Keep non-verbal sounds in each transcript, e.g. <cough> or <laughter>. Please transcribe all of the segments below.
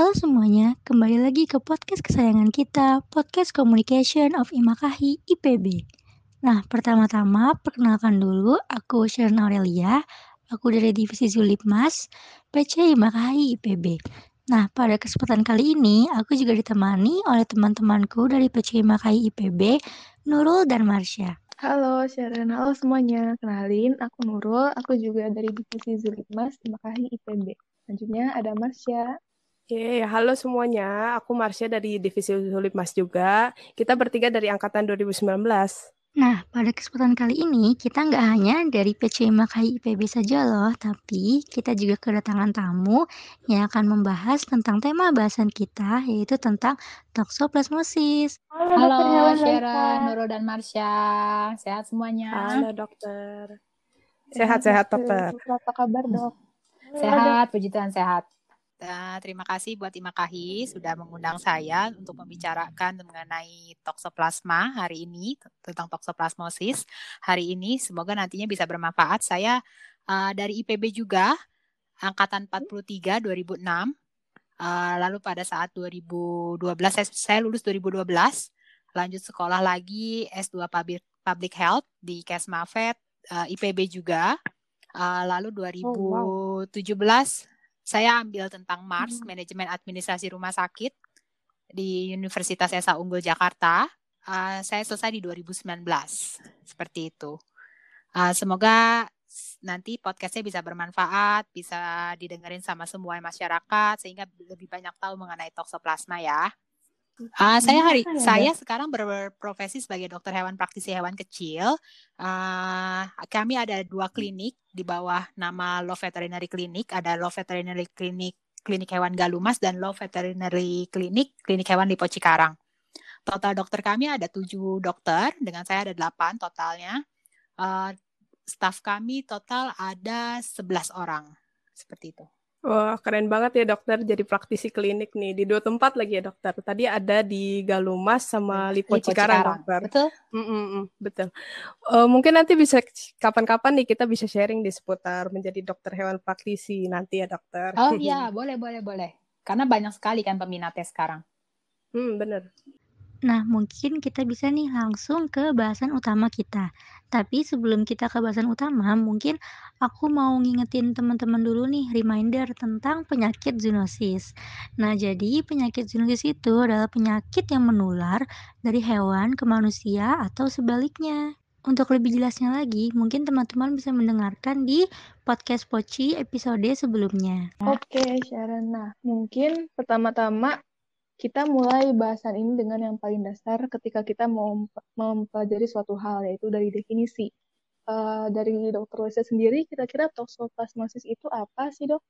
Halo semuanya, kembali lagi ke podcast kesayangan kita, Podcast Communication of Imakahi IPB. Nah, pertama-tama perkenalkan dulu, aku Sharon Aurelia, aku dari Divisi Zulipmas, PC Imakahi IPB. Nah, pada kesempatan kali ini, aku juga ditemani oleh teman-temanku dari PC Imakahi IPB, Nurul dan Marsha. Halo Sharon, halo semuanya. Kenalin, aku Nurul, aku juga dari Divisi Zulipmas Imakahi IPB. Selanjutnya ada Marsha. Oke, halo semuanya. Aku Marsha dari Divisi Mas juga. Kita bertiga dari angkatan 2019. Nah, pada kesempatan kali ini kita nggak hanya dari PC Makai IPB saja loh, tapi kita juga kedatangan tamu yang akan membahas tentang tema bahasan kita, yaitu tentang toksoplasmosis. Halo, halo Sharon, Nurul, dan Marsha. Sehat semuanya. Halo dokter. Sehat-sehat dokter. Apa kabar dok? Sehat, puji Tuhan sehat. Uh, terima kasih buat Imakahi sudah mengundang saya untuk membicarakan mengenai toksoplasma hari ini tentang toksoplasmosis hari ini. Semoga nantinya bisa bermanfaat. Saya uh, dari IPB juga angkatan 43 2006. Uh, lalu pada saat 2012 saya, saya lulus 2012 lanjut sekolah lagi S2 Public Public Health di Kesmafet uh, IPB juga. Uh, lalu 2017 oh, wow saya ambil tentang Mars, hmm. manajemen administrasi rumah sakit di Universitas Esa Unggul Jakarta. Uh, saya selesai di 2019, seperti itu. Uh, semoga nanti podcastnya bisa bermanfaat, bisa didengerin sama semua masyarakat, sehingga lebih banyak tahu mengenai toksoplasma ya. Uh, saya hari ya, saya sekarang berprofesi sebagai dokter hewan praktisi hewan kecil. Uh, kami ada dua klinik di bawah nama Law Veterinary Clinic. Ada Law Veterinary Clinic klinik hewan Galumas dan Law Veterinary Clinic klinik hewan di Pocikarang. Total dokter kami ada tujuh dokter, dengan saya ada delapan totalnya. Uh, staff kami total ada sebelas orang, seperti itu. Wah, keren banget ya dokter jadi praktisi klinik nih di dua tempat lagi ya dokter. Tadi ada di Galumas sama Lipo, Lipo Cikarang, dokter. Betul? Mm -mm, betul. Uh, mungkin nanti bisa kapan-kapan nih kita bisa sharing di seputar menjadi dokter hewan praktisi nanti ya dokter. Oh iya, <laughs> boleh boleh boleh. Karena banyak sekali kan peminatnya sekarang. Hmm, bener. Nah, mungkin kita bisa nih langsung ke bahasan utama kita. Tapi sebelum kita ke bahasan utama, mungkin aku mau ngingetin teman-teman dulu nih reminder tentang penyakit zoonosis. Nah, jadi penyakit zoonosis itu adalah penyakit yang menular dari hewan ke manusia atau sebaliknya. Untuk lebih jelasnya lagi, mungkin teman-teman bisa mendengarkan di podcast Poci episode sebelumnya. Oke, okay, Sharon. Nah, mungkin pertama-tama kita mulai bahasan ini dengan yang paling dasar ketika kita mau mempelajari suatu hal, yaitu dari definisi. Uh, dari dokter Lisa sendiri, kira-kira toksoplasmosis itu apa sih dok?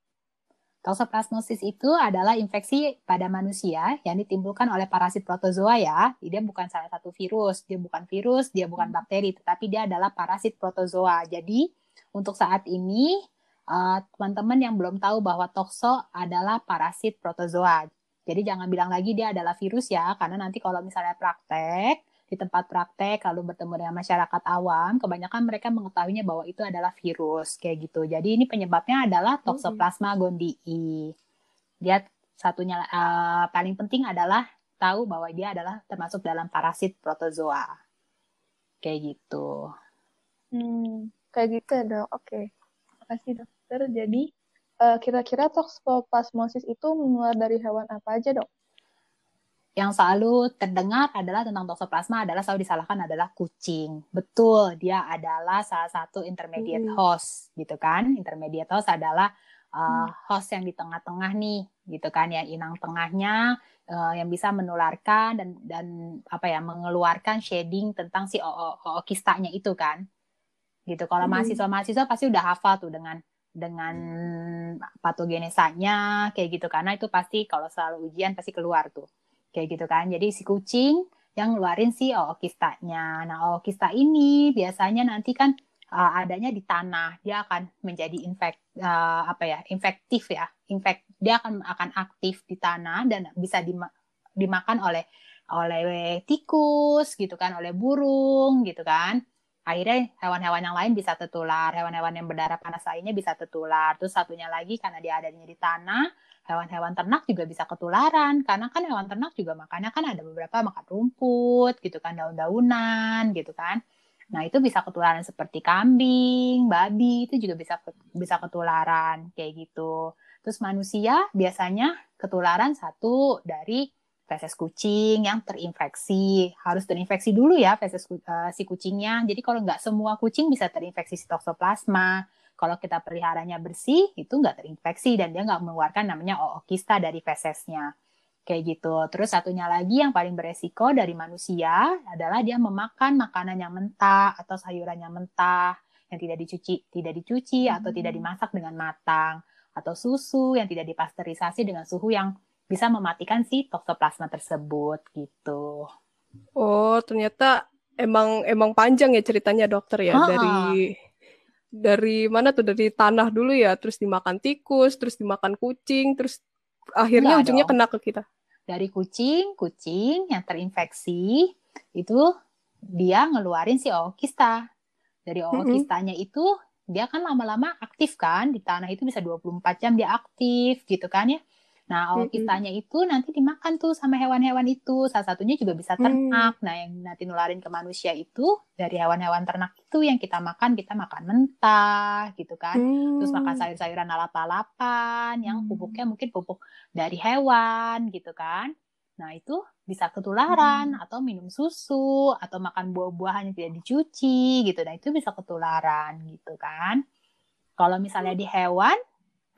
Toksoplasmosis itu adalah infeksi pada manusia yang ditimbulkan oleh parasit protozoa ya. Dia bukan salah satu virus, dia bukan virus, dia bukan hmm. bakteri, tetapi dia adalah parasit protozoa. Jadi untuk saat ini eh, teman-teman uh, yang belum tahu bahwa tokso adalah parasit protozoa. Jadi jangan bilang lagi dia adalah virus ya, karena nanti kalau misalnya praktek, di tempat praktek lalu bertemu dengan masyarakat awam, kebanyakan mereka mengetahuinya bahwa itu adalah virus kayak gitu. Jadi ini penyebabnya adalah Toxoplasma gondii. Dia satunya uh, paling penting adalah tahu bahwa dia adalah termasuk dalam parasit protozoa. Kayak gitu. Hmm, kayak gitu ya dok. Oke, makasih dokter. Jadi kira-kira toxoplasmosis itu menular dari hewan apa aja dok? Yang selalu terdengar adalah tentang toxoplasma adalah selalu disalahkan adalah kucing. Betul, dia adalah salah satu intermediate hmm. host, gitu kan? Intermediate host adalah uh, host yang di tengah-tengah nih, gitu kan? Yang inang tengahnya uh, yang bisa menularkan dan dan apa ya mengeluarkan shading tentang si ookistanya itu kan, gitu. Kalau mahasiswa-mahasiswa pasti udah hafal tuh dengan dengan patogenesanya kayak gitu. Karena itu pasti kalau selalu ujian pasti keluar tuh. Kayak gitu kan. Jadi si kucing yang ngeluarin si ookistanya nah ookista ini biasanya nanti kan uh, adanya di tanah. Dia akan menjadi infek uh, apa ya infektif ya. Infek dia akan akan aktif di tanah dan bisa dima dimakan oleh oleh tikus gitu kan oleh burung gitu kan akhirnya hewan-hewan yang lain bisa tertular, hewan-hewan yang berdarah panas lainnya bisa tertular. Terus satunya lagi karena dia adanya di tanah, hewan-hewan ternak juga bisa ketularan karena kan hewan ternak juga makannya kan ada beberapa makan rumput gitu kan daun-daunan gitu kan. Nah, itu bisa ketularan seperti kambing, babi, itu juga bisa bisa ketularan kayak gitu. Terus manusia biasanya ketularan satu dari feses kucing yang terinfeksi. Harus terinfeksi dulu ya feses uh, si kucingnya. Jadi kalau nggak semua kucing bisa terinfeksi si toxoplasma. Kalau kita peliharanya bersih, itu nggak terinfeksi dan dia nggak mengeluarkan namanya ookista dari fesesnya kayak gitu. Terus satunya lagi yang paling beresiko dari manusia adalah dia memakan makanan yang mentah atau sayuran yang mentah yang tidak dicuci, tidak dicuci atau tidak hmm. dimasak dengan matang atau susu yang tidak dipasteurisasi dengan suhu yang bisa mematikan si toksoplasma tersebut gitu. Oh, ternyata emang emang panjang ya ceritanya dokter ya ha -ha. dari dari mana tuh dari tanah dulu ya, terus dimakan tikus, terus dimakan kucing, terus akhirnya Enggak ujungnya dong. kena ke kita dari kucing, kucing yang terinfeksi itu dia ngeluarin si ookista. Dari ookistanya mm -hmm. itu dia kan lama-lama aktif kan di tanah itu bisa 24 jam dia aktif gitu kan ya. Nah, ookistanya mm-hmm. itu nanti dimakan tuh sama hewan-hewan itu. Salah satunya juga bisa ternak. Mm. Nah, yang nanti nularin ke manusia itu dari hewan-hewan ternak itu yang kita makan, kita makan mentah gitu kan. Mm. Terus makan mm. sayur-sayuran alap-alapan yang mm. pupuknya mungkin pupuk dari hewan gitu kan. Nah, itu bisa ketularan hmm. atau minum susu atau makan buah-buahan yang tidak dicuci gitu. Nah, itu bisa ketularan gitu kan. Kalau misalnya di hewan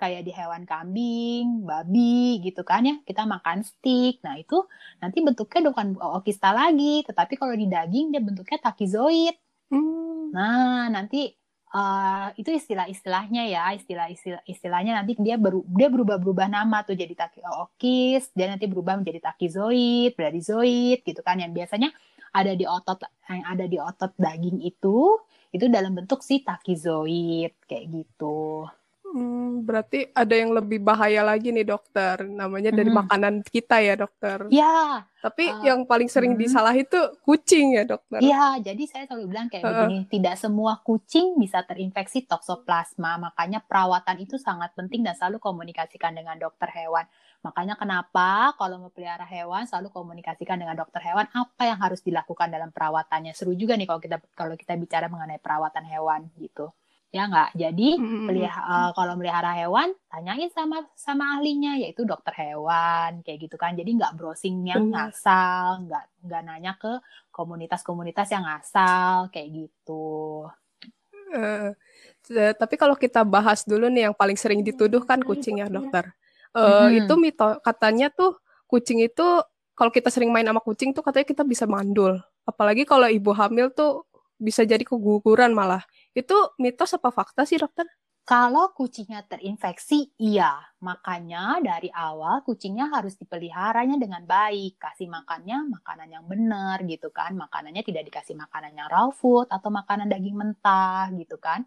kayak di hewan kambing, babi gitu kan ya, kita makan steak. Nah, itu nanti bentuknya bukan okista lagi, tetapi kalau di daging dia bentuknya takizoid. Hmm. Nah, nanti uh, itu istilah-istilahnya ya, istilah-istilah istilahnya nanti dia baru dia berubah-berubah nama tuh jadi takiokis, dia nanti berubah menjadi takizoid, bradizoid gitu kan yang biasanya ada di otot yang ada di otot daging itu itu dalam bentuk si takizoid kayak gitu. Hmm, berarti ada yang lebih bahaya lagi nih dokter, namanya dari hmm. makanan kita ya dokter. Ya. Tapi uh, yang paling sering hmm. disalah itu kucing ya dokter. Iya, jadi saya selalu bilang kayak uh. begini, tidak semua kucing bisa terinfeksi toksoplasma, makanya perawatan itu sangat penting dan selalu komunikasikan dengan dokter hewan. Makanya kenapa kalau mau pelihara hewan selalu komunikasikan dengan dokter hewan apa yang harus dilakukan dalam perawatannya. Seru juga nih kalau kita kalau kita bicara mengenai perawatan hewan gitu ya nggak jadi mm-hmm. pelihara, uh, kalau melihara hewan tanyain sama sama ahlinya yaitu dokter hewan kayak gitu kan jadi nggak browsing yang mm. ngasal nggak nggak nanya ke komunitas-komunitas yang ngasal kayak gitu uh, tapi kalau kita bahas dulu nih yang paling sering dituduh kan kucing ya dokter uh, mm-hmm. itu mito katanya tuh kucing itu kalau kita sering main sama kucing tuh katanya kita bisa mandul apalagi kalau ibu hamil tuh bisa jadi keguguran malah itu mitos apa fakta sih dokter? Kalau kucingnya terinfeksi, iya. Makanya dari awal kucingnya harus dipeliharanya dengan baik. Kasih makannya makanan yang benar gitu kan. Makanannya tidak dikasih makanan yang raw food atau makanan daging mentah gitu kan.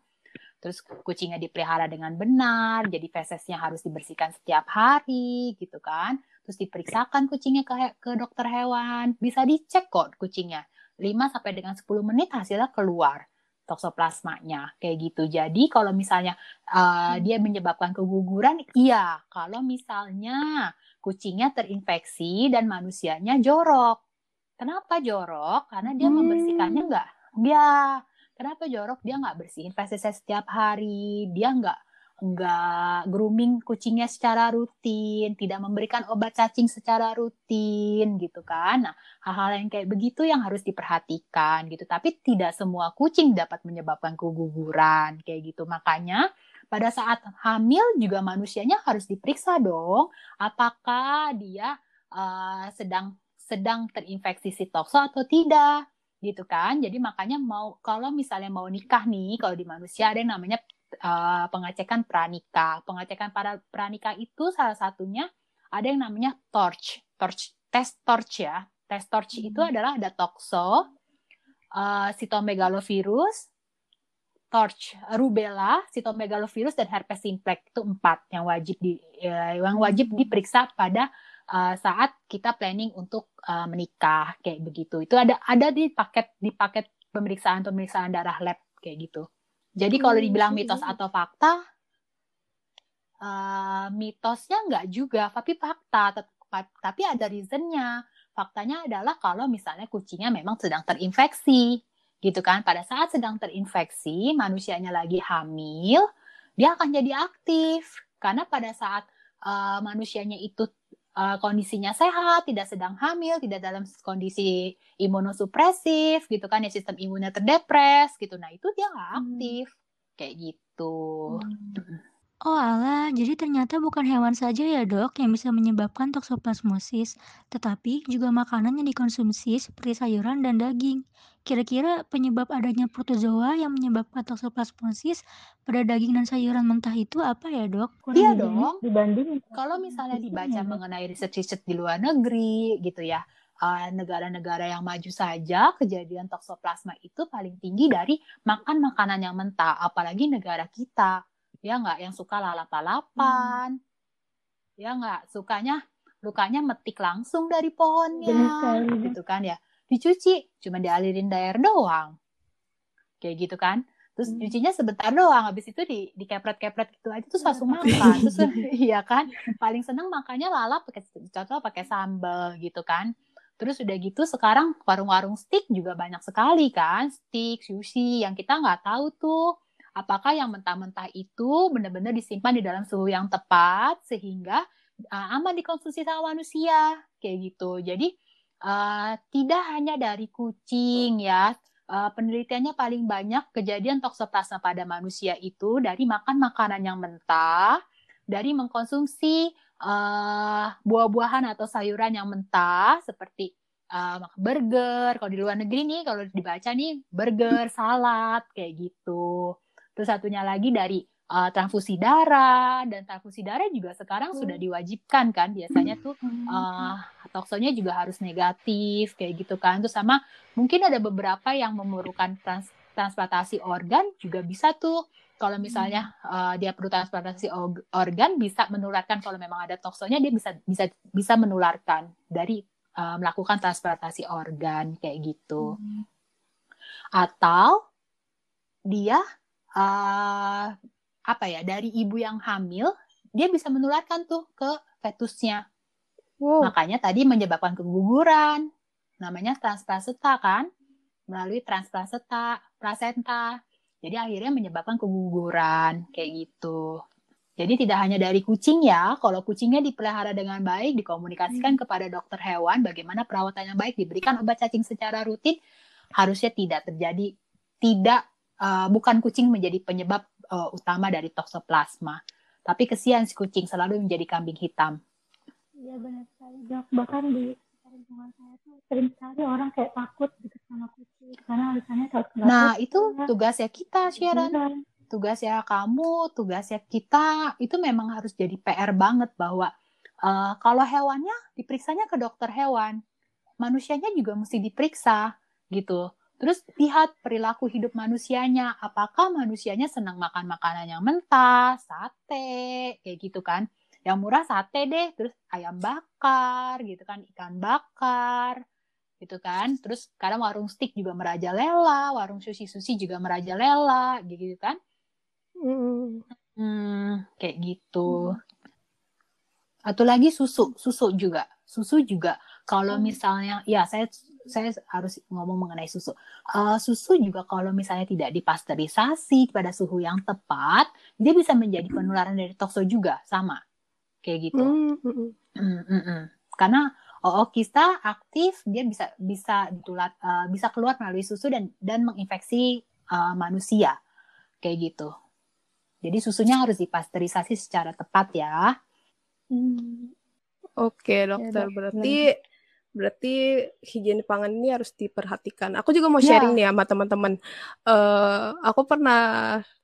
Terus kucingnya dipelihara dengan benar, jadi fesesnya harus dibersihkan setiap hari gitu kan. Terus diperiksakan kucingnya ke, ke dokter hewan. Bisa dicek kok kucingnya. 5 sampai dengan 10 menit hasilnya keluar toksoplasmanya kayak gitu. Jadi kalau misalnya uh, dia menyebabkan keguguran, iya. Kalau misalnya kucingnya terinfeksi dan manusianya jorok. Kenapa jorok? Karena dia hmm. membersihkannya enggak. Dia kenapa jorok? Dia nggak bersihin fesesnya setiap hari. Dia nggak nggak grooming kucingnya secara rutin, tidak memberikan obat cacing secara rutin gitu kan. Nah, hal-hal yang kayak begitu yang harus diperhatikan gitu. Tapi tidak semua kucing dapat menyebabkan keguguran kayak gitu. Makanya pada saat hamil juga manusianya harus diperiksa dong apakah dia uh, sedang sedang terinfeksi sitokso atau tidak gitu kan. Jadi makanya mau kalau misalnya mau nikah nih kalau di manusia ada yang namanya uh, pengecekan pranika. Pengecekan para pranika itu salah satunya ada yang namanya torch, torch tes torch ya. Tes torch hmm. itu adalah ada toxo, uh, cytomegalovirus, torch, rubella, cytomegalovirus dan herpes simplex itu empat yang wajib di uh, yang wajib diperiksa pada uh, saat kita planning untuk uh, menikah kayak begitu. Itu ada ada di paket di paket pemeriksaan-pemeriksaan darah lab kayak gitu. Jadi kalau Hmm, dibilang iya, mitos atau fakta, eh, mitosnya nggak juga, tapi fakta. Tapi ada reasonnya. Faktanya adalah kalau misalnya kucingnya memang sedang terinfeksi, gitu kan. Pada saat sedang terinfeksi, manusianya lagi hamil, dia akan jadi aktif. Karena pada saat eh, manusianya itu eh, kondisinya sehat, tidak sedang hamil, tidak dalam kondisi imunosupresif, gitu kan, ya sistem imunnya terdepres, gitu. Nah itu dia nggak Hmm. aktif, kayak gitu. Oh alah, jadi ternyata bukan hewan saja ya dok yang bisa menyebabkan toksoplasmosis, tetapi juga makanan yang dikonsumsi seperti sayuran dan daging. Kira-kira penyebab adanya protozoa yang menyebabkan toksoplasmosis pada daging dan sayuran mentah itu apa ya dok? Iya higienis dong. dibanding Kalau misalnya dibaca ya, Dok? mengenai riset-riset di luar negeri, gitu ya, eh, negara-negara yang maju saja kejadian toksoplasma itu paling tinggi dari makan makanan yang mentah, apalagi negara kita, ya nggak yang suka lalap-lalapan, ya nggak sukanya lukanya metik langsung dari Benar pohonnya, sekali, Dok. gitu kan ya, dicuci cuma dialirin air doang, kayak gitu kan. Terus Hmm. cucinya sebentar doang, habis itu di dikepret-kepret gitu aja terus langsung pakai makan. <laughs> Terus <laughs> iya kan, paling seneng makannya lalap pakai cocok pakai sambal gitu kan. Terus udah gitu sekarang warung-warung steak juga banyak sekali kan, steak, sushi yang kita nggak tahu tuh apakah yang mentah-mentah itu benar-benar disimpan di dalam suhu yang tepat sehingga uh, aman dikonsumsi sama manusia kayak gitu. Jadi uh, tidak hanya dari kucing ya, uh, penelitiannya paling banyak kejadian toksoplasma pada manusia itu dari makan makanan yang mentah, dari mengkonsumsi uh, buah-buahan atau sayuran yang mentah seperti uh, burger. Kalau di luar negeri nih, kalau dibaca nih burger, salad kayak gitu. Terus satunya lagi dari uh, transfusi darah dan transfusi darah juga sekarang sudah diwajibkan kan biasanya tuh uh, toksonya juga harus negatif kayak gitu kan. Terus sama mungkin ada beberapa yang memerlukan trans transplantasi organ juga bisa tuh. Kalau misalnya uh, dia perlu transplantasi org- organ bisa menularkan. Kalau memang ada toksonya dia bisa bisa bisa menularkan dari uh, melakukan transplantasi organ kayak gitu. Atau dia uh, apa ya dari ibu yang hamil dia bisa menularkan tuh ke fetusnya. Wow. makanya tadi menyebabkan keguguran. Namanya transplasenta kan? Melalui transplasenta plasenta. Jadi akhirnya menyebabkan keguguran kayak gitu. Jadi tidak hanya dari kucing ya kalau kucingnya dipelihara dengan baik dikomunikasikan kepada dokter hewan bagaimana perawatan yang baik diberikan obat cacing secara rutin harusnya tidak terjadi tidak uh, bukan kucing menjadi penyebab uh, utama dari toksoplasma tapi kesian si kucing selalu menjadi kambing hitam Iya benar sekali dok. Bahkan di lingkungan saya tuh sering sekali orang kayak takut gitu sama kucing karena alasannya takut Nah, itu tugas ya kita, Sharon. keguguran. Tugas ya kamu, tugas ya kita. Itu memang harus jadi PR banget bahwa eh, kalau hewannya diperiksanya ke dokter hewan, manusianya juga mesti diperiksa gitu. Terus lihat perilaku hidup manusianya, apakah manusianya senang makan makanan yang mentah, sate, kayak gitu kan. Yang murah sate deh, terus ayam bakar gitu kan, ikan bakar gitu kan. Terus kadang warung steak juga merajalela, warung sushi-sushi juga merajalela gitu kan. Mm. Hmm, kayak gitu. Atau lagi susu, susu juga. Susu juga kalau misalnya ya saya saya harus ngomong mengenai susu. Eh, susu juga kalau misalnya tidak dipasteurisasi pada suhu yang tepat, dia bisa menjadi penularan dari tokso juga sama. Kayak gitu. Mm, mm, mm. Mm, mm, mm. Karena OO kita aktif, dia bisa bisa ditular eh, bisa keluar melalui susu dan dan menginfeksi eh, manusia kayak gitu. Jadi susunya harus dipasteurisasi secara tepat ya. Hmm. Oke, Ya, dokter. dok. Berarti berarti higiene pangan ini harus diperhatikan. Aku juga mau Ya. sharing nih sama teman-teman. Eh, aku pernah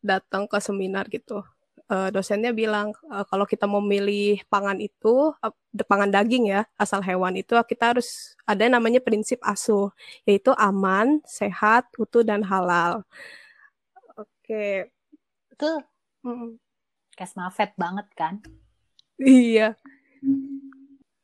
datang ke seminar gitu. Eh, dosennya bilang eh, kalau kita mau milih pangan itu de- pangan daging ya, asal hewan itu kita harus ada namanya prinsip ASUH, yaitu aman, sehat, utuh dan halal. Oke. Itu Mm, kesmafet banget kan. Iya.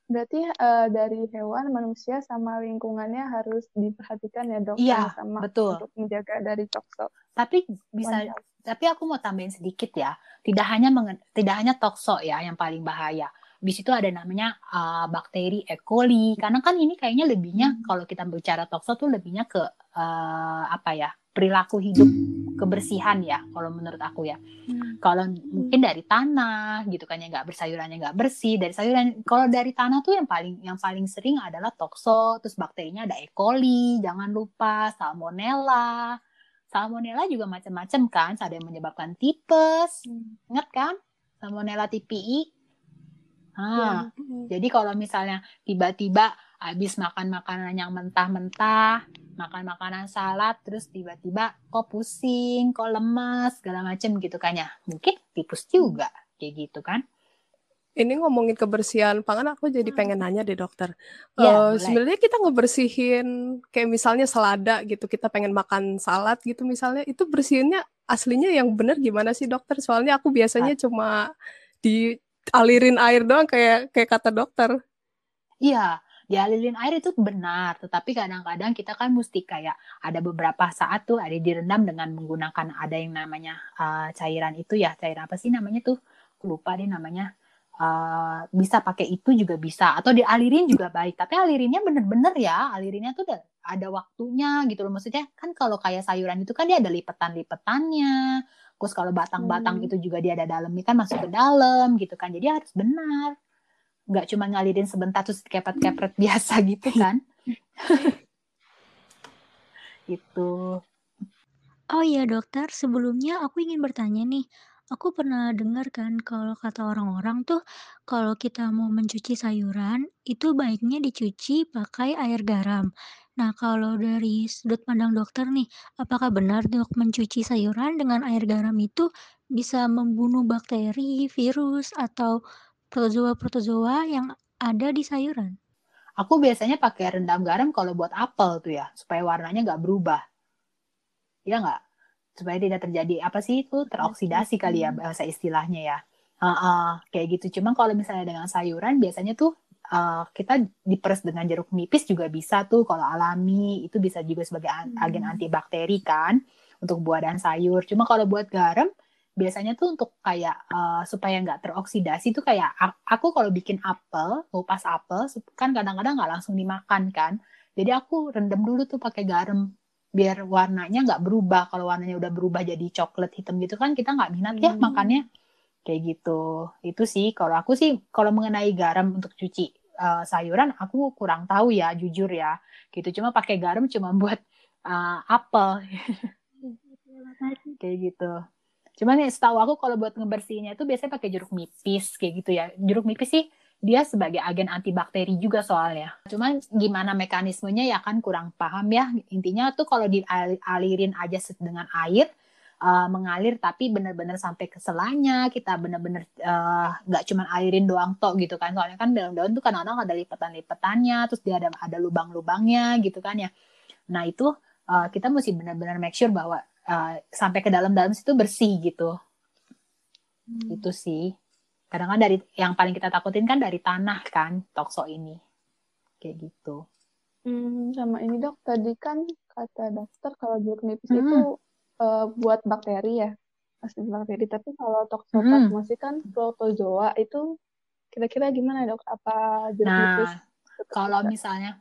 Berarti uh, dari hewan, manusia, sama lingkungannya harus diperhatikan ya dok, iya, sama betul. untuk menjaga dari tokso. Tapi bisa, Wajar. tapi aku mau tambahin sedikit ya. Tidak hanya mengen, tidak hanya tokso ya yang paling bahaya. Di situ ada namanya uh, bakteri E. coli. Karena kan ini kayaknya lebihnya hmm. kalau kita bicara tokso tuh lebihnya ke uh, apa ya? Perilaku hidup kebersihan ya kalau menurut aku ya hmm. kalau mungkin dari tanah gitu kan ya nggak bersayurannya nggak bersih dari sayuran kalau dari tanah tuh yang paling yang paling sering adalah tokso terus bakterinya ada E. coli jangan lupa salmonella salmonella juga macam-macam kan ada yang menyebabkan tipes hmm. ingat kan salmonella TPI ah ya. jadi kalau misalnya tiba-tiba habis makan makanan yang mentah-mentah makan makanan salad terus tiba-tiba kok pusing, kok lemas, segala macem gitu kan ya. Mungkin tipus juga kayak gitu kan. Ini ngomongin kebersihan pangan, aku jadi hmm. pengen nanya deh dokter. Ya, uh, Sebenarnya kita ngebersihin kayak misalnya selada gitu, kita pengen makan salad gitu misalnya, itu bersihinnya aslinya yang benar gimana sih dokter? Soalnya aku biasanya cuma dialirin air doang kayak kayak kata dokter. Iya, dialirin air itu benar, tetapi kadang-kadang kita kan mesti kayak ada beberapa saat tuh ada direndam dengan menggunakan ada yang namanya uh, cairan itu ya, cairan apa sih namanya tuh? Lupa deh namanya. Uh, bisa pakai itu juga bisa atau dialirin juga baik tapi alirinnya bener-bener ya alirinnya tuh udah ada waktunya gitu loh maksudnya kan kalau kayak sayuran itu kan dia ada lipetan-lipetannya terus kalau batang-batang hmm. itu juga dia ada dalamnya kan masuk ke dalam gitu kan jadi harus benar nggak cuma ngalirin sebentar terus kepret-kepret <laughs> biasa gitu kan. <laughs> Itu oh iya dokter. Sebelumnya aku ingin bertanya nih. Aku pernah dengar kan kalau kata orang-orang tuh kalau kita mau mencuci sayuran itu baiknya dicuci pakai air garam. Nah, kalau dari sudut pandang dokter nih, apakah benar dok mencuci sayuran dengan air garam itu bisa membunuh bakteri, virus, atau protozoa-protozoa yang ada di sayuran. Aku biasanya pakai rendam garam kalau buat apel tuh ya, supaya warnanya nggak berubah. Ya nggak? Supaya tidak terjadi apa sih itu teroksidasi kali ya bahasa istilahnya ya. Uh, uh, kayak gitu. Cuma kalau misalnya dengan sayuran biasanya tuh uh, kita diperes dengan jeruk nipis juga bisa tuh kalau alami itu bisa juga sebagai agen hmm. antibakteri kan untuk buah dan sayur. Cuma kalau buat garam biasanya tuh untuk kayak uh, supaya nggak teroksidasi tuh kayak aku kalau bikin apel ngupas apel kan kadang-kadang nggak langsung dimakan kan jadi aku rendam dulu tuh pakai garam biar warnanya nggak berubah kalau warnanya udah berubah jadi coklat hitam gitu kan kita nggak minat ya hmm. makannya kayak gitu itu sih kalau aku sih kalau mengenai garam untuk cuci uh, sayuran aku kurang tahu ya jujur ya gitu cuma pakai garam cuma buat uh, apel kayak gitu Cuman nih setahu aku kalau buat ngebersihinnya itu biasanya pakai jeruk nipis kayak gitu ya. Jeruk nipis sih dia sebagai agen antibakteri juga soalnya. Cuman gimana mekanismenya ya kan kurang paham ya. Intinya tuh kalau dialirin aja dengan air, uh, mengalir tapi benar-benar sampai ke selanya kita benar-benar eh, nggak uh, cuma alirin doang tok gitu kan soalnya kan daun-daun tuh kadang-kadang ada lipetan-lipetannya terus dia ada ada lubang-lubangnya gitu kan ya nah itu uh, kita mesti benar-benar make sure bahwa uh, sampai ke dalam-dalam situ bersih gitu. Hmm. Itu sih. Kadang-kadang dari yang paling kita takutin kan dari tanah kan, tokso ini. Kayak gitu. Hmm, sama ini dok, tadi kan kata dokter kalau jeruk nipis hmm. itu uh, buat bakteri ya, asli bakteri. Tapi kalau toksoplasmosis hmm. kan protozoa itu kira-kira gimana dok? Apa jeruk nah, nipis? Kalau misalnya,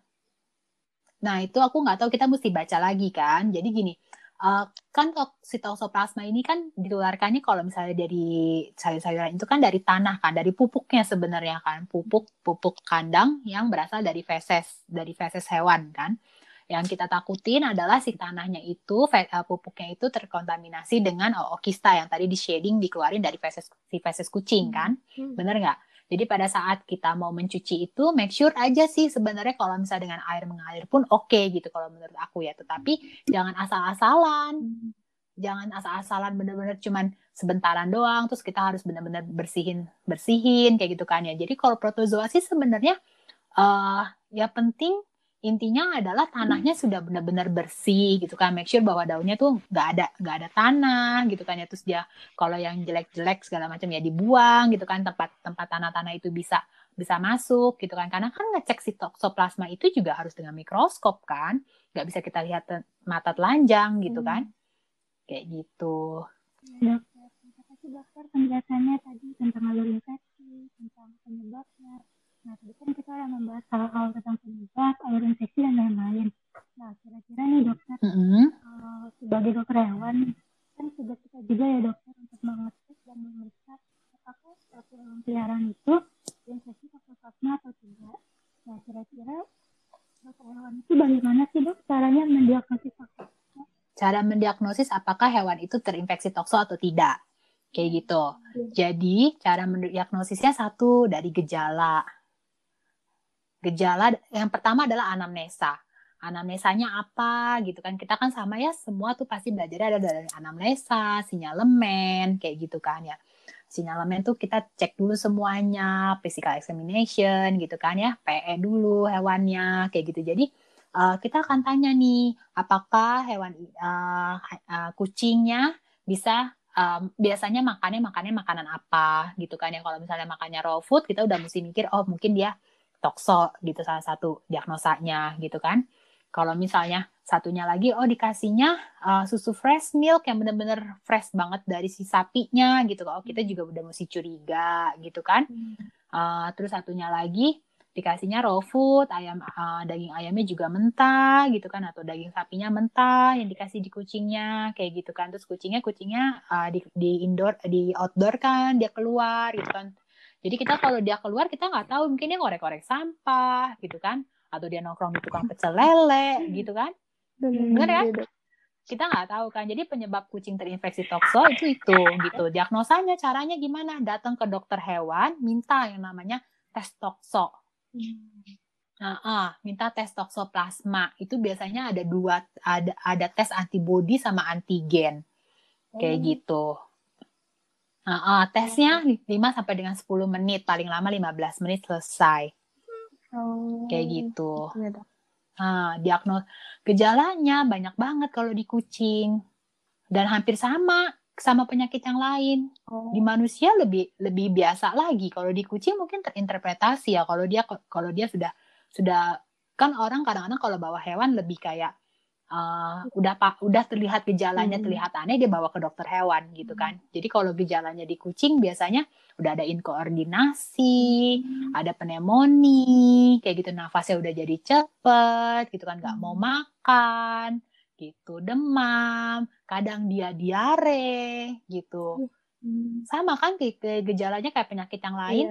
nah itu aku nggak tahu kita mesti baca lagi kan. Jadi gini, Uh, kan sitosoplasma ini kan ditularkannya kalau misalnya dari sayur-sayuran itu kan dari tanah kan, dari pupuknya sebenarnya kan, pupuk pupuk kandang yang berasal dari feses, dari feses hewan kan. Yang kita takutin adalah si tanahnya itu eh, pupuknya itu terkontaminasi dengan ookista yang tadi di shading dikeluarin dari feses si feses kucing kan, hmm. bener nggak? Jadi pada saat kita mau mencuci itu make sure aja sih sebenarnya kalau misalnya dengan air mengalir pun oke okay, gitu kalau menurut aku ya. Tetapi jangan asal-asalan. Jangan asal-asalan bener-bener cuman sebentaran doang terus kita harus bener-bener bersihin bersihin kayak gitu kan ya. Jadi kalau protozoa sih sebenarnya uh, ya penting intinya adalah tanahnya sudah benar-benar bersih gitu kan. Make sure bahwa daunnya tuh nggak ada nggak ada tanah gitu kan ya. Terus dia kalau yang jelek-jelek segala macam ya dibuang gitu kan. Tempat tempat tanah-tanah itu bisa bisa masuk gitu kan. Karena kan ngecek si toksoplasma itu juga harus dengan mikroskop kan. Nggak bisa kita lihat mata telanjang gitu kan. Hmm. kayak gitu. Ya, dokter terima kasih dokter penjelasannya tadi tentang alur infeksi tentang penyebabnya nah tadi kan kita udah membahas hal-hal tentang penyebab alur infeksi dan lain-lain nah kira-kira nih dokter mm -hmm. uh, sebagai dokter hewan kan tugas kita juga ya dokter untuk mengecek dan memeriksa apakah hewan peliharaan itu infeksi toksoplasma atau tidak. Nah, kira-kira dokter hewan itu bagaimana sih dok caranya mendiagnosis toksoplasma? Cara mendiagnosis apakah hewan itu terinfeksi tokso atau tidak. Kayak gitu. Hmm. Jadi, cara mendiagnosisnya satu dari gejala. Gejala yang pertama adalah anamnesa. Anamnesanya apa gitu kan. Kita kan sama ya semua tuh pasti belajar ada dari anamnesa sinyalemen kayak gitu kan ya. Sinyalemen tuh kita cek dulu semuanya physical examination gitu kan ya PE dulu hewannya kayak gitu. Jadi uh, kita akan tanya nih apakah hewan uh, uh, kucingnya bisa um, biasanya makannya makannya makanan apa gitu kan ya. Kalau misalnya makannya raw food kita udah mesti mikir oh mungkin dia tokso gitu salah satu diagnosanya gitu kan kalau misalnya satunya lagi, oh dikasihnya uh, susu fresh milk yang benar-benar fresh banget dari si sapinya gitu. Oh kita juga udah mesti curiga gitu kan. Uh, terus satunya lagi dikasihnya raw food, ayam uh, daging ayamnya juga mentah gitu kan atau daging sapinya mentah yang dikasih di kucingnya kayak gitu kan. Terus kucingnya kucingnya uh, di, di indoor di outdoor kan dia keluar gitu kan. Jadi kita kalau dia keluar kita nggak tahu mungkin dia ngorek-ngorek sampah gitu kan? Atau dia nongkrong di tukang pecel lele gitu kan? Bener ya? kita nggak tahu kan? Jadi penyebab kucing terinfeksi tokso itu itu gitu. Diagnosanya caranya gimana? Datang ke dokter hewan minta yang namanya tes tokso. Nah, uh, minta tes toksoplasma itu biasanya ada dua ada ada tes antibodi sama antigen. Kayak oh. gitu. Nah, uh, tesnya 5 sampai dengan 10 menit, paling lama 15 menit selesai. Oh, kayak gitu. Nah, diagnos gejalanya banyak banget kalau di kucing dan hampir sama sama penyakit yang lain. Oh. Di manusia lebih lebih biasa lagi. Kalau di kucing mungkin terinterpretasi ya. Kalau dia kalau dia sudah sudah kan orang kadang-kadang kalau bawa hewan lebih kayak uh, udah pak udah terlihat gejalanya hmm. terlihat aneh dia bawa ke dokter hewan gitu hmm. kan jadi kalau gejalanya di kucing biasanya udah ada inkoordinasi hmm. ada pneumonia kayak gitu nafasnya udah jadi cepet gitu kan nggak mau hmm. makan gitu demam kadang dia diare gitu hmm. sama kan kayak gejalanya kayak penyakit yang lain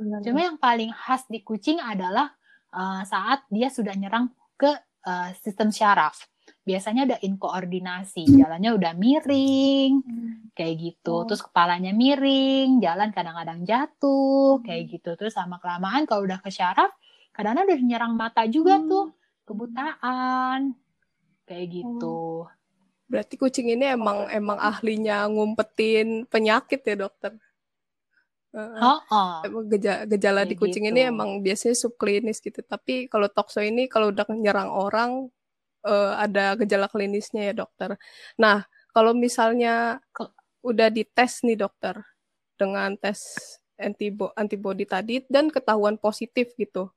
iya, cuma yang paling khas di kucing adalah uh, saat dia sudah nyerang ke uh, sistem syaraf biasanya ada inkoordinasi jalannya udah miring kayak gitu oh. terus kepalanya miring jalan kadang-kadang jatuh kayak gitu terus sama kelamaan kalau udah ke syaraf kadang-kadang udah nyerang mata juga hmm. tuh kebutaan kayak gitu oh. berarti kucing ini emang emang ahlinya ngumpetin penyakit ya dokter Uh, oh, oh. Gejala, gejala di kucing gitu. ini emang biasanya subklinis gitu. Tapi kalau tokso ini kalau udah nyerang orang uh, ada gejala klinisnya ya dokter. Nah, kalau misalnya udah dites nih dokter dengan tes antibo antibody tadi dan ketahuan positif gitu.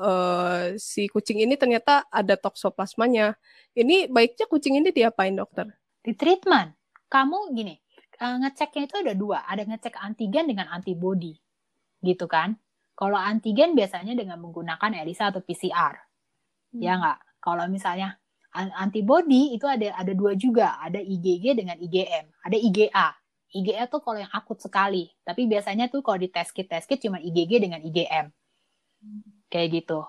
Uh, si kucing ini ternyata ada toksoplasmanya. Ini baiknya kucing ini diapain dokter? Di treatment. Kamu gini, uh, ngeceknya itu ada dua. Ada ngecek antigen dengan antibody. Gitu kan. Kalau antigen biasanya dengan menggunakan ELISA atau PCR. Ya hmm. Ya nggak? Kalau misalnya antibody itu ada ada dua juga, ada IgG dengan IgM, ada IgA. IgA tuh kalau yang akut sekali, tapi biasanya tuh kalau di test kit test kit cuma IgG dengan IgM. Kayak gitu.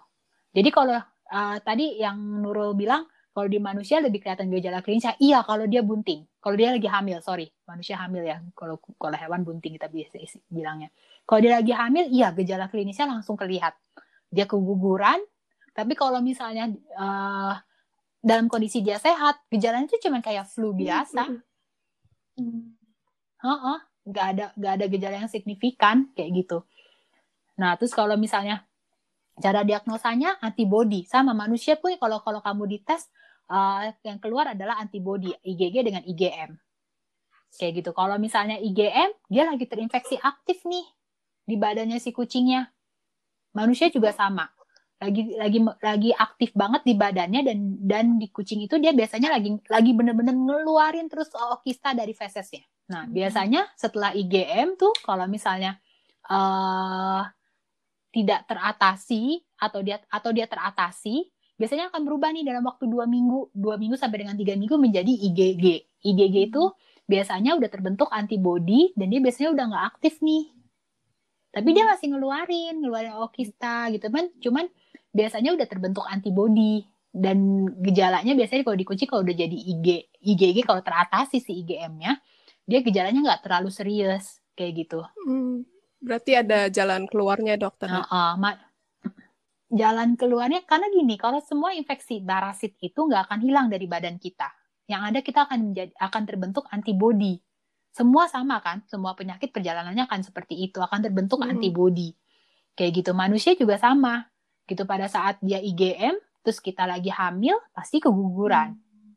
Jadi kalau uh, tadi yang Nurul bilang kalau di manusia lebih kelihatan gejala klinisnya, iya kalau dia bunting. Kalau dia lagi hamil, sorry, manusia hamil ya. Kalau kalau hewan bunting kita biasa bilangnya. Kalau dia lagi hamil, iya gejala klinisnya langsung kelihatan. Dia keguguran, tapi kalau misalnya uh, dalam kondisi dia sehat, gejalanya itu cuma kayak flu biasa. Hmm. Uh nggak ada nggak ada gejala yang signifikan kayak gitu. Nah, terus kalau misalnya cara diagnosanya antibody sama manusia pun kalau kalau kamu dites uh, yang keluar adalah antibody IgG dengan IgM. Kayak gitu. Kalau misalnya IgM dia lagi terinfeksi aktif nih di badannya si kucingnya. Manusia juga sama. Lagi lagi lagi aktif banget di badannya dan dan di kucing itu dia biasanya lagi lagi bener-bener ngeluarin terus okista dari fesesnya. Nah, hmm. biasanya setelah IgM tuh kalau misalnya uh, tidak teratasi atau dia atau dia teratasi, biasanya akan berubah nih dalam waktu dua minggu, dua minggu sampai dengan tiga minggu menjadi IgG. IgG itu hmm. biasanya udah terbentuk antibody dan dia biasanya udah nggak aktif nih. Tapi dia hmm. masih ngeluarin, ngeluarin okista gitu kan. Cuman biasanya udah terbentuk antibody dan gejalanya biasanya kalau di kucing kalau udah jadi IG IgG kalau teratasi si IgM-nya dia gejalanya nggak terlalu serius kayak gitu. Hmm, berarti ada jalan keluarnya dokter. Uh, uh, jalan keluarnya karena gini kalau semua infeksi parasit itu nggak akan hilang dari badan kita. Yang ada kita akan menjadi akan terbentuk antibody. Semua sama kan, semua penyakit perjalanannya akan seperti itu, akan terbentuk hmm. antibody. Kayak gitu manusia juga sama gitu pada saat dia IgM terus kita lagi hamil pasti keguguran hmm.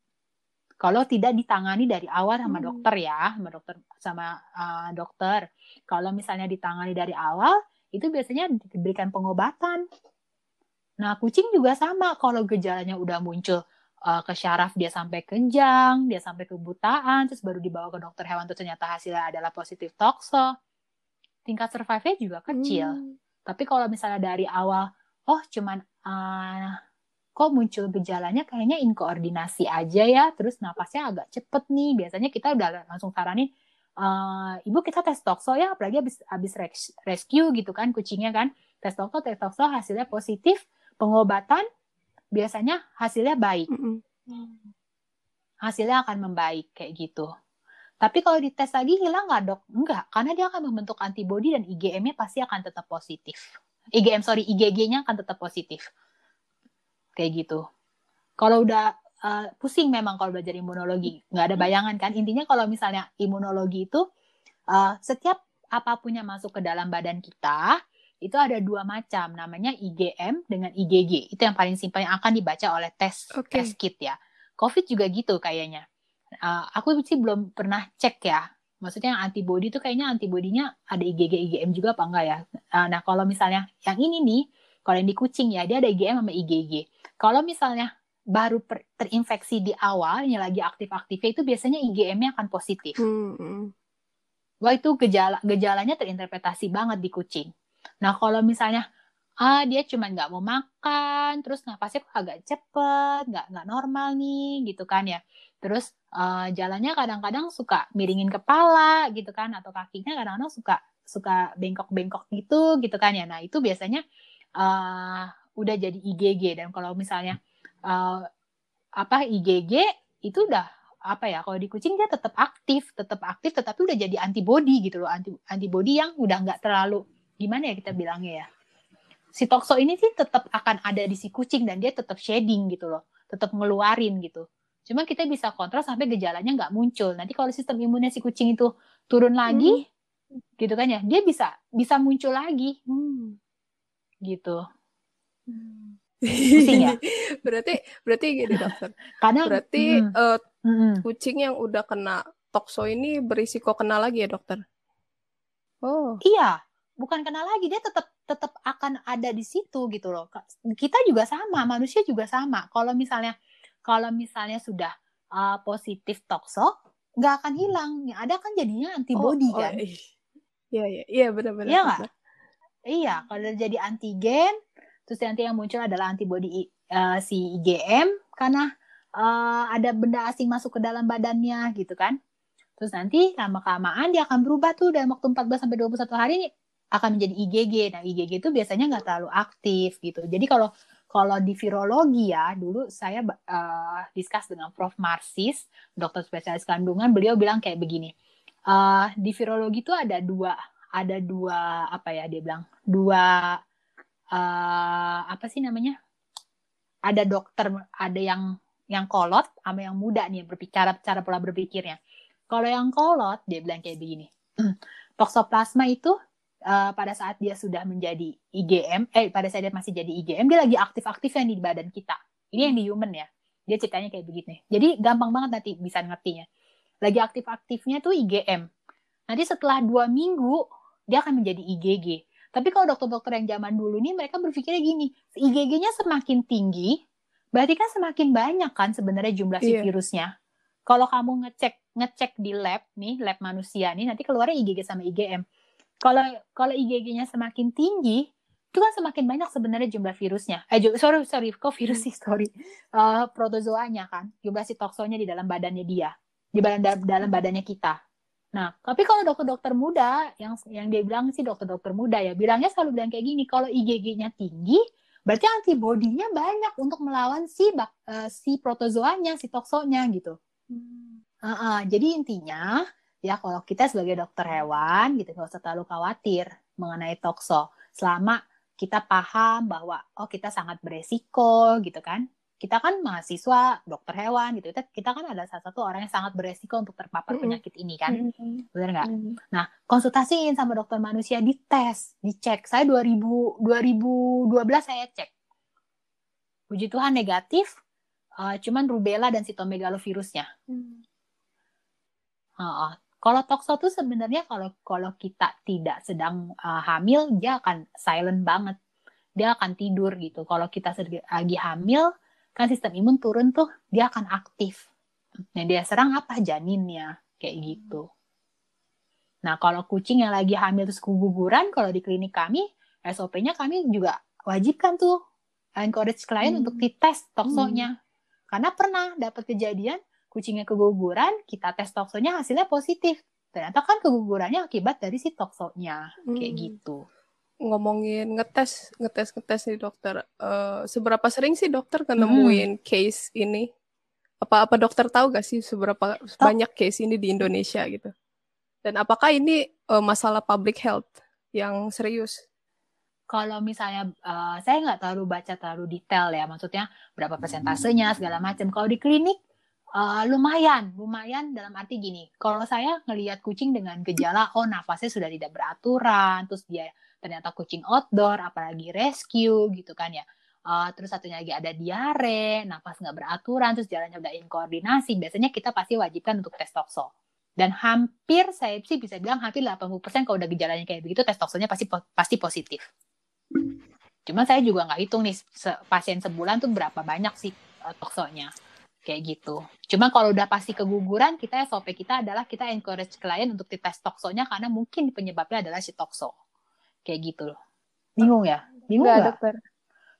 kalau tidak ditangani dari awal sama hmm. dokter ya sama dokter sama uh, dokter kalau misalnya ditangani dari awal itu biasanya diberikan pengobatan nah kucing juga sama kalau gejalanya udah muncul uh, ke syaraf dia sampai kejang dia sampai kebutaan terus baru dibawa ke dokter hewan terus ternyata hasilnya adalah positif tokso tingkat survive-nya juga kecil hmm. tapi kalau misalnya dari awal oh cuman uh, kok muncul gejalanya kayaknya inkoordinasi aja ya terus napasnya agak cepet nih biasanya kita udah langsung saranin uh, ibu kita tes tokso ya apalagi habis habis rescue gitu kan kucingnya kan tes tokso tes tokso hasilnya positif pengobatan biasanya hasilnya baik mm -hmm. hasilnya akan membaik kayak gitu tapi kalau dites lagi hilang nggak dok? Enggak, karena dia akan membentuk antibodi dan IgM-nya pasti akan tetap positif. IgM sorry IgG-nya akan tetap positif. Kayak gitu. Kalau udah uh, pusing memang kalau belajar imunologi. Nggak ada bayangan kan? Intinya kalau misalnya imunologi itu uh, setiap apa pun yang masuk ke dalam badan kita itu ada dua macam. Namanya IgM dengan IgG itu yang paling simpel yang akan dibaca oleh tes okay. tes kit ya. COVID juga gitu kayaknya. Uh, aku sih belum pernah cek ya maksudnya yang antibody itu kayaknya antibodinya ada IgG IgM juga apa enggak ya? Ah, nah kalau misalnya yang ini nih kalau yang di kucing ya dia ada IgM sama IgG kalau misalnya baru per, terinfeksi di awal yang lagi aktif-aktifnya itu biasanya IgM-nya akan positif. Hmm. wah itu gejala gejalanya terinterpretasi banget di kucing. Nah kalau misalnya ah dia cuma nggak mau makan terus napasnya kok agak cepet nggak nggak normal nih gitu kan ya. Terus uh, jalannya kadang-kadang suka miringin kepala gitu kan atau kakinya kadang-kadang suka suka bengkok-bengkok gitu gitu kan ya. Nah itu biasanya uh, udah jadi IgG dan kalau misalnya uh, apa IgG itu udah apa ya kalau di kucing dia tetap aktif tetap aktif tetapi udah jadi antibody gitu loh anti antibody yang udah nggak terlalu gimana ya kita bilangnya ya si tokso ini sih tetap akan ada di si kucing dan dia tetap shading gitu loh, tetap ngeluarin gitu. Cuma kita bisa kontrol sampai gejalanya nggak muncul. Nanti kalau sistem imunnya si kucing itu turun lagi, hmm. gitu kan ya, dia bisa bisa muncul lagi, hmm. gitu. Hmm. Ya? <laughs> berarti berarti gini dokter. Karena berarti hmm. Uh, hmm. kucing yang udah kena tokso ini berisiko kena lagi ya dokter? Oh. Iya, bukan kena lagi dia tetap tetap akan ada di situ gitu loh. Kita juga sama manusia juga sama. Kalau misalnya kalau misalnya sudah uh, positif tokso nggak akan hilang. Yang ada kan jadinya antibody oh, oh, kan? iya. Iya iya. Benar-benar iya nggak? Iya kalau jadi antigen terus nanti yang muncul adalah antibody uh, si IgM karena uh, ada benda asing masuk ke dalam badannya gitu kan. Terus nanti lama kelamaan dia akan berubah tuh dalam waktu 14 sampai 21 hari akan menjadi IgG. Nah, IgG itu biasanya nggak terlalu aktif gitu. Jadi kalau kalau di virologi ya, dulu saya uh, discuss dengan Prof. Marsis, dokter spesialis kandungan, beliau bilang kayak begini. Uh, di virologi itu ada dua, ada dua apa ya dia bilang, dua uh, apa sih namanya? Ada dokter, ada yang yang kolot sama yang muda nih berbicara cara pola berpikirnya. Kalau yang kolot dia bilang kayak begini. <clears throat> Toksoplasma itu uh, pada saat dia sudah menjadi IgM, eh pada saat dia masih jadi IgM, dia lagi aktif-aktifnya di badan kita. Ini yang di human ya. Dia ceritanya kayak begini. Jadi gampang banget nanti bisa ngertinya. Lagi aktif-aktifnya tuh IgM. Nanti setelah dua minggu, dia akan menjadi IgG. Tapi kalau dokter-dokter yang zaman dulu nih mereka berpikirnya gini, IgG-nya semakin tinggi, berarti kan semakin banyak kan sebenarnya jumlah si Iya. virusnya. Kalau kamu ngecek ngecek di lab nih, lab manusia nih, nanti keluarnya IgG sama IgM. Kalau kalau IgG-nya semakin tinggi, itu kan semakin banyak sebenarnya jumlah virusnya. Eh, sorry, sorry, kok virus sih, sorry. Eh, protozoanya kan, jumlah sitoksonya di dalam badannya dia, di badan dalam badannya kita. Nah, tapi kalau dokter-dokter muda, yang yang dia bilang sih dokter-dokter muda ya, bilangnya selalu bilang kayak gini, kalau IgG-nya tinggi, berarti antibodinya banyak untuk melawan si bak, eh, si protozoanya, si toksonya gitu. Heeh, jadi intinya ya kalau kita sebagai dokter hewan gitu nggak usah terlalu khawatir mengenai tokso selama kita paham bahwa oh kita sangat beresiko gitu kan kita kan mahasiswa dokter hewan gitu kita, kita kan ada salah satu orang yang sangat beresiko untuk terpapar penyakit ini kan benar nggak Mm. Nah, konsultasiin sama dokter manusia, dites, dicek. Saya 2000, 2012 saya cek. Puji Tuhan negatif, eh, cuman rubella dan sitomegalovirusnya. Heeh. Kalau tokso tuh sebenarnya kalau kalau kita tidak sedang eh, hamil, dia akan silent banget. Dia akan tidur gitu. Kalau kita lagi hamil, kan sistem imun turun tuh, dia akan aktif. Nah, dia serang apa? Janinnya. Kayak gitu. Nah, kalau kucing yang lagi hamil terus keguguran, kalau di klinik kami, SOP-nya kami juga wajibkan tuh encourage klien Hmm. untuk dites toksonya. Karena pernah dapat kejadian kucingnya keguguran, kita tes toksonya hasilnya positif. Ternyata kan kegugurannya akibat dari si toksonya, kayak Hmm. gitu. Ngomongin ngetes, ngetes, ngetes nih dokter. Eh, seberapa sering sih dokter Hmm. nemuin case ini? Apa apa dokter tahu gak sih seberapa banyak case ini di Indonesia gitu? Dan apakah ini eh, masalah public health yang serius? Kalau misalnya eh, saya nggak terlalu baca terlalu detail ya, maksudnya berapa persentasenya segala macam. Kalau di klinik eh, lumayan, lumayan dalam arti gini. Kalau saya ngelihat kucing dengan gejala, oh nafasnya sudah tidak beraturan, terus dia ternyata kucing outdoor, apalagi rescue gitu kan ya. Eh, terus satunya lagi ada diare, nafas nggak beraturan, terus jalannya udah inkoordinasi. Biasanya kita pasti wajibkan untuk tes tokso. Dan hampir saya sih bisa bilang hampir 80% kalau udah gejalanya kayak begitu tes toksonya pasti pasti positif. Cuma saya juga nggak hitung nih se- pasien sebulan tuh berapa banyak sih eh, toksonya kayak gitu. Cuma kalau udah pasti keguguran, kita SOP kita adalah kita encourage klien untuk dites toksonya karena mungkin penyebabnya adalah si tokso. Kayak gitu loh. Bingung ya? Bingung nggak? dokter.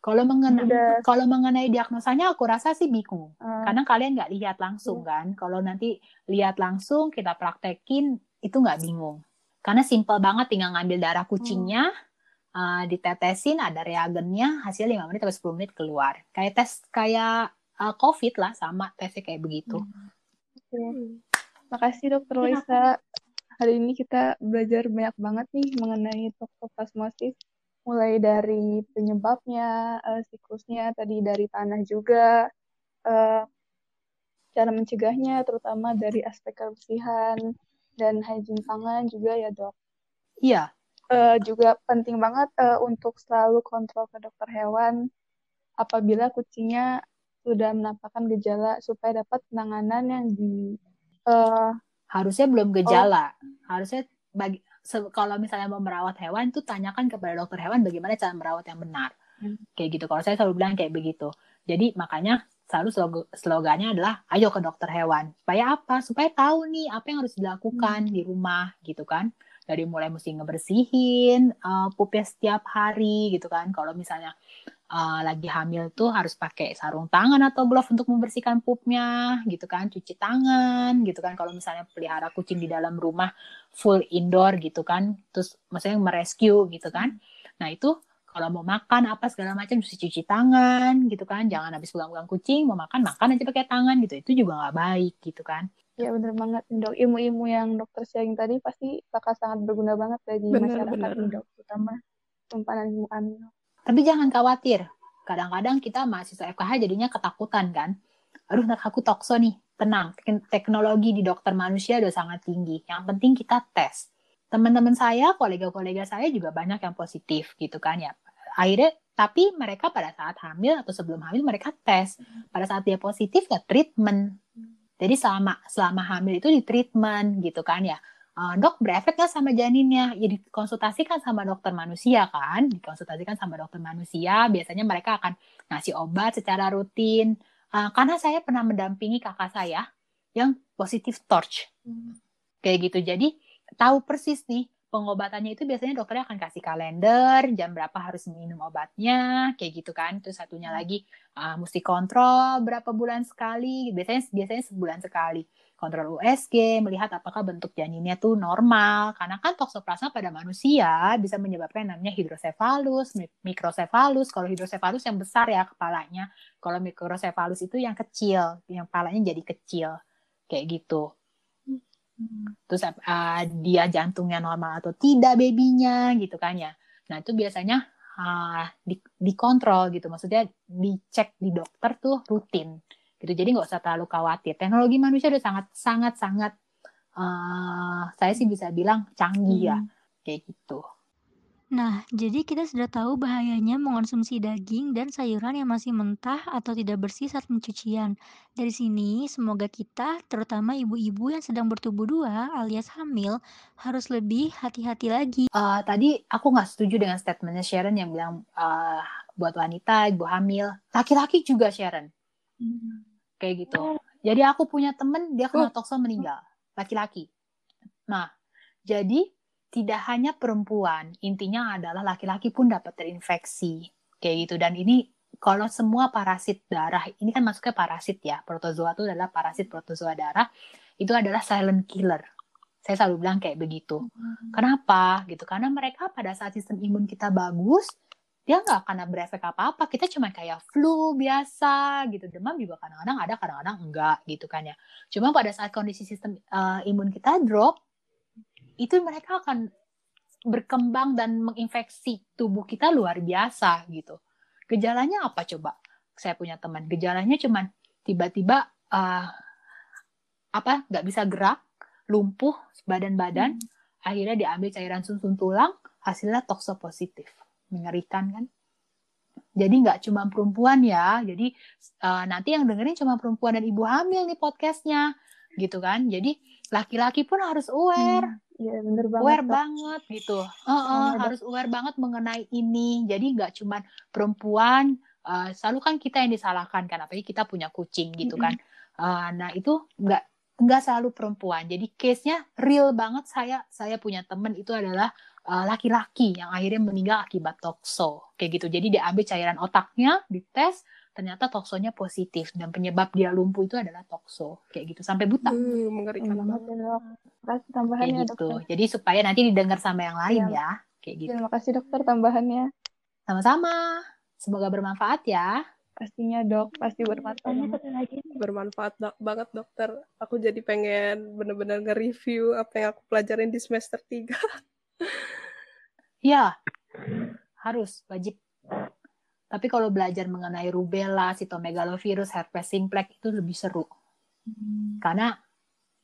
Kalau mengenai Udah. kalau mengenai diagnosanya aku rasa sih bingung. Eh, Karena kalian nggak lihat langsung kan. Kalau nanti lihat langsung kita praktekin itu nggak bingung. Karena simple banget tinggal ngambil darah kucingnya, eh, ditetesin ada reagennya, hasil 5 menit sampai 10 menit keluar. Kayak tes kayak eh, COVID lah sama tesnya kayak begitu. oke. Makasih dokter Lisa. Hari ini kita belajar banyak banget nih mengenai toksoplasmosis. Mulai dari penyebabnya, eh, siklusnya, tadi dari tanah juga, eh, cara mencegahnya, terutama dari aspek kebersihan dan hygiene pangan juga ya dok. Iya, Eh, juga penting banget eh, untuk selalu kontrol ke dokter hewan apabila kucingnya sudah menampakkan gejala supaya dapat penanganan yang di eh, harusnya belum gejala. Harusnya bagi se- kalau misalnya mau merawat hewan itu tanyakan kepada dokter hewan bagaimana cara merawat yang benar. Hmm. Kayak gitu. Kalau saya selalu bilang kayak begitu. Jadi makanya selalu slog- slogannya adalah ayo ke dokter hewan. Supaya apa? Supaya tahu nih apa yang harus dilakukan di rumah gitu kan. Dari mulai mesti ngebersihin uh, pupnya setiap hari gitu kan. Kalau misalnya uh, lagi hamil tuh harus pakai sarung tangan atau glove untuk membersihkan pupnya gitu kan cuci tangan gitu kan kalau misalnya pelihara kucing di dalam rumah full indoor gitu kan terus maksudnya merescue gitu kan nah itu kalau mau makan apa segala macam mesti cuci tangan gitu kan jangan habis pegang-pegang kucing mau makan makan aja pakai tangan gitu itu juga nggak baik gitu kan ya bener banget dok. Ilmu-ilmu yang dokter sharing tadi pasti bakal sangat berguna banget bagi Bener, masyarakat bener. dok, terutama simpanan ibu hamil. Tapi jangan khawatir. Kadang-kadang kita mahasiswa FKH jadinya ketakutan kan. Aduh, aku tokso nih. Tenang, tek- teknologi di dokter manusia udah sangat tinggi. Yang penting kita tes. Teman-teman saya, kolega-kolega saya juga banyak yang positif gitu kan ya. Akhirnya, tapi mereka pada saat hamil atau sebelum hamil mereka tes. Pada saat dia positif ya treatment. Jadi selama selama hamil itu di treatment gitu kan ya. Uh, dok berefek nggak sama janinnya? Ya dikonsultasikan sama dokter manusia kan, dikonsultasikan sama dokter manusia. Biasanya mereka akan ngasih obat secara rutin. Uh, karena saya pernah mendampingi kakak saya yang positif torch, hmm. kayak gitu. Jadi tahu persis nih pengobatannya itu biasanya dokternya akan kasih kalender jam berapa harus minum obatnya kayak gitu kan terus satunya hmm. lagi uh, mesti kontrol berapa bulan sekali biasanya biasanya sebulan sekali kontrol USG melihat apakah bentuk janinnya tuh normal. Karena kan toksoplasma pada manusia bisa menyebabkan namanya hidrosefalus mikrosefalus. Kalau hidrosefalus yang besar ya kepalanya. Kalau mikrosefalus itu yang kecil yang kepalanya jadi kecil. Kayak gitu. Terus uh, dia jantungnya normal atau tidak babynya gitu kan ya. Nah itu biasanya uh, di, dikontrol gitu. Maksudnya dicek di dokter tuh rutin gitu jadi nggak usah terlalu khawatir teknologi manusia udah sangat sangat sangat uh, saya sih bisa bilang canggih ya hmm. kayak gitu Nah, jadi kita sudah tahu bahayanya mengonsumsi daging dan sayuran yang masih mentah atau tidak bersih saat pencucian. Dari sini, semoga kita, terutama ibu-ibu yang sedang bertubuh dua alias hamil, harus lebih hati-hati lagi. Uh, tadi aku nggak setuju dengan statementnya Sharon yang bilang uh, buat wanita, ibu hamil, laki-laki juga Sharon. Hmm. Kayak gitu. Jadi aku punya temen, dia kena oh. tokso meninggal. Laki-laki. Nah, jadi tidak hanya perempuan, intinya adalah laki-laki pun dapat terinfeksi kayak gitu. Dan ini kalau semua parasit darah, ini kan masuknya parasit ya, protozoa itu adalah parasit protozoa darah, itu adalah silent killer. Saya selalu bilang kayak begitu. Hmm. Kenapa? Gitu. Karena mereka pada saat sistem imun kita bagus, dia nggak akan berefek apa-apa. Kita cuma kayak flu biasa gitu. Demam juga kadang-kadang ada, kadang-kadang enggak gitu kan ya. Cuma pada saat kondisi sistem uh, imun kita drop, itu mereka akan berkembang dan menginfeksi tubuh kita luar biasa gitu. Gejalanya apa coba? Saya punya teman, gejalanya cuman tiba-tiba uh, apa nggak bisa gerak, lumpuh badan-badan, hmm. akhirnya diambil cairan sun-sun tulang, hasilnya tokso positif. Mengerikan kan? Jadi nggak cuma perempuan ya, jadi uh, nanti yang dengerin cuma perempuan dan ibu hamil nih podcastnya, gitu kan? Jadi laki-laki pun harus aware. Hmm Iya bener banget. Aware banget gitu. Uh -uh, harus aware banget mengenai ini. Jadi nggak cuma perempuan. Uh, selalu kan kita yang disalahkan kan. Apalagi kita punya kucing gitu kan. Uh, nah itu nggak nggak selalu perempuan. Jadi case-nya real banget. Saya saya punya temen itu adalah laki-laki uh, yang akhirnya meninggal akibat tokso kayak gitu. Jadi diambil cairan otaknya, dites, ternyata toksonya positif dan penyebab dia lumpuh itu adalah tokso kayak gitu sampai buta. Uh, mengerikan banget. Kasih tambahannya kayak gitu. Dokter. Jadi supaya nanti didengar sama yang lain ya, ya kayak gitu. Terima kasih dokter tambahannya. Sama-sama. Semoga bermanfaat ya. Pastinya dok, pasti bermanfaat. Bermanfaat dok, banget dokter. Aku jadi pengen bener-bener nge-review apa yang aku pelajarin di semester 3. <laughs> <laughs> ya, harus, wajib. Tapi kalau belajar mengenai rubella, sitomegalovirus, herpes simplex itu lebih seru. Hmm. Karena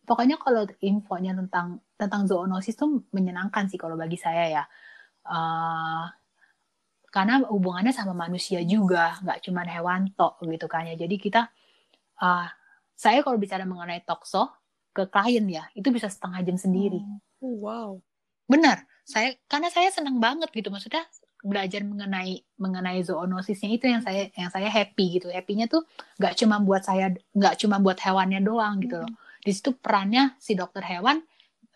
pokoknya kalau infonya tentang tentang zoonosis itu menyenangkan sih kalau bagi saya ya. Uh, karena hubungannya sama manusia juga, nggak cuma hewan tok gitu kan ya. Jadi kita, uh, saya kalau bicara mengenai tokso ke klien ya, itu bisa setengah jam sendiri. Oh, wow. Benar, saya karena saya senang banget gitu, maksudnya belajar mengenai mengenai zoonosisnya itu yang saya yang saya happy gitu. Happynya tuh nggak cuma buat saya nggak cuma buat hewannya doang gitu loh. Hmm. di situ perannya si dokter hewan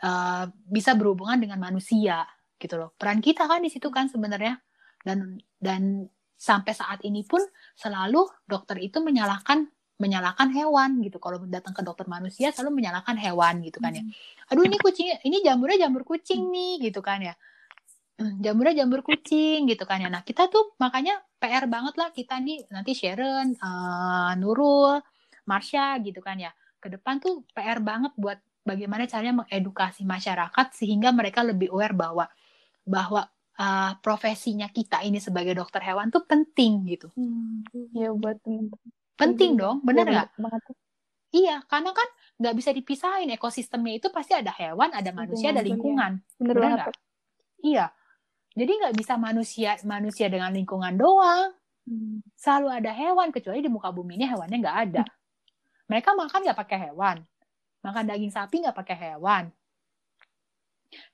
uh, bisa berhubungan dengan manusia gitu loh. Peran kita kan di situ kan sebenarnya. Dan dan sampai saat ini pun selalu dokter itu menyalahkan menyalahkan hewan gitu kalau datang ke dokter manusia selalu menyalahkan hewan gitu kan ya hmm. aduh ini kucing ini jamurnya jamur kucing nih gitu kan ya jamurnya jamur kucing gitu kan ya. Nah kita tuh makanya PR banget lah kita nih nanti Sharon, uh, Nurul, Marsha gitu kan ya. Ke depan tuh PR banget buat bagaimana caranya mengedukasi masyarakat sehingga mereka lebih aware bahwa bahwa uh, profesinya kita ini sebagai dokter hewan tuh penting gitu. Hmm, ya buat teman-teman. Penting dong, bener nggak? Ya, iya, karena kan nggak bisa dipisahin ekosistemnya itu pasti ada hewan, ada manusia, ada lingkungan. Bener, bener nggak? Iya, jadi nggak bisa manusia manusia dengan lingkungan doang. Hmm. Selalu ada hewan kecuali di muka bumi ini hewannya nggak ada. Mereka makan nggak pakai hewan, makan daging sapi nggak pakai hewan.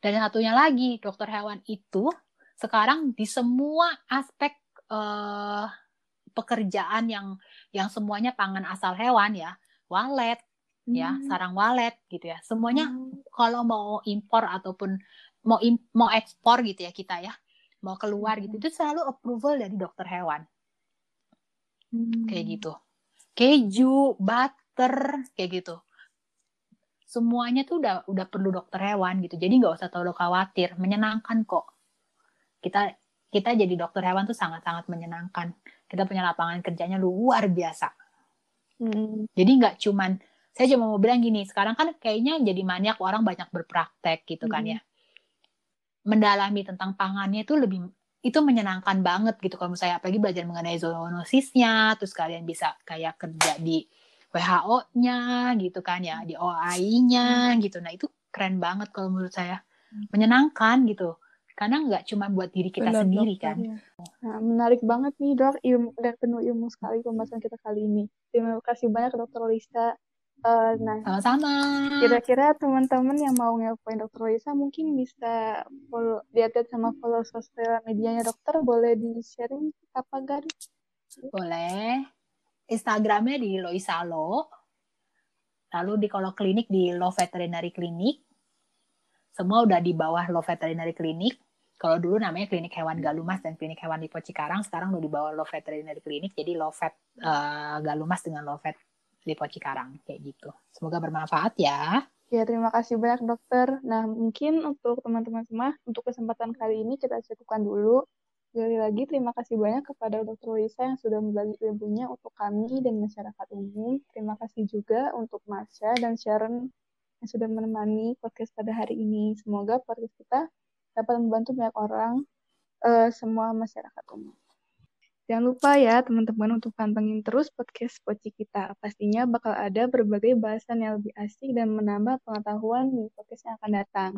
Dan satunya lagi, dokter hewan itu sekarang di semua aspek uh, pekerjaan yang yang semuanya pangan asal hewan ya, walet, ya, hmm. ya, sarang walet gitu ya. Semuanya hmm. kalau mau impor ataupun mau im, mau ekspor gitu ya kita ya, mau keluar gitu hmm. itu selalu approval dari dokter hewan. Hmm. Kayak gitu. Keju, butter, kayak gitu semuanya tuh udah udah perlu dokter hewan gitu jadi nggak usah terlalu khawatir menyenangkan kok kita kita jadi dokter hewan tuh sangat sangat menyenangkan kita punya lapangan kerjanya luar biasa hmm. jadi nggak cuman saya cuma mau bilang gini sekarang kan kayaknya jadi banyak orang banyak berpraktek gitu kan hmm. kan ya mendalami tentang pangannya itu lebih itu menyenangkan banget gitu kalau misalnya apalagi belajar mengenai zoonosisnya terus kalian bisa kayak kerja di WHO-nya gitu kan ya, di OAI-nya hmm. gitu. Nah itu keren banget kalau menurut saya, hmm. menyenangkan gitu. Karena nggak cuma buat diri kita Benar, sendiri dok, kan. Ya. Nah, menarik banget nih dok, ilmu, dan penuh ilmu sekali pembahasan kita kali ini. Terima kasih banyak dokter Lisa. Uh, nah, sama-sama. Kira-kira teman-teman yang mau ngepoin dokter Lisa mungkin bisa follow, lihat sama follow sosial medianya dokter, boleh di-sharing apa gak? Boleh. Instagramnya di Loisalo. Lalu di kalau klinik di Law Veterinary Clinic. Semua udah di bawah Law Veterinary Clinic. Kalau dulu namanya klinik hewan Galumas dan klinik hewan Lipo Cikarang, sekarang udah di bawah Law Veterinary Clinic. Jadi Law Vet uh, Galumas dengan Law Vet Lipo Cikarang kayak gitu. Semoga bermanfaat ya. Ya, terima kasih banyak dokter. Nah, mungkin untuk teman-teman semua, untuk kesempatan kali ini kita cukupkan dulu. Sekali lagi terima kasih banyak kepada Dr. Lisa yang sudah membagi ilmunya untuk kami dan masyarakat umum. Terima kasih juga untuk Masya dan Sharon yang sudah menemani podcast pada hari ini. Semoga podcast kita dapat membantu banyak orang, uh, semua masyarakat umum. Jangan lupa ya teman-teman untuk pantengin terus podcast Poci kita. Pastinya bakal ada berbagai bahasan yang lebih asik dan menambah pengetahuan di podcast yang akan datang.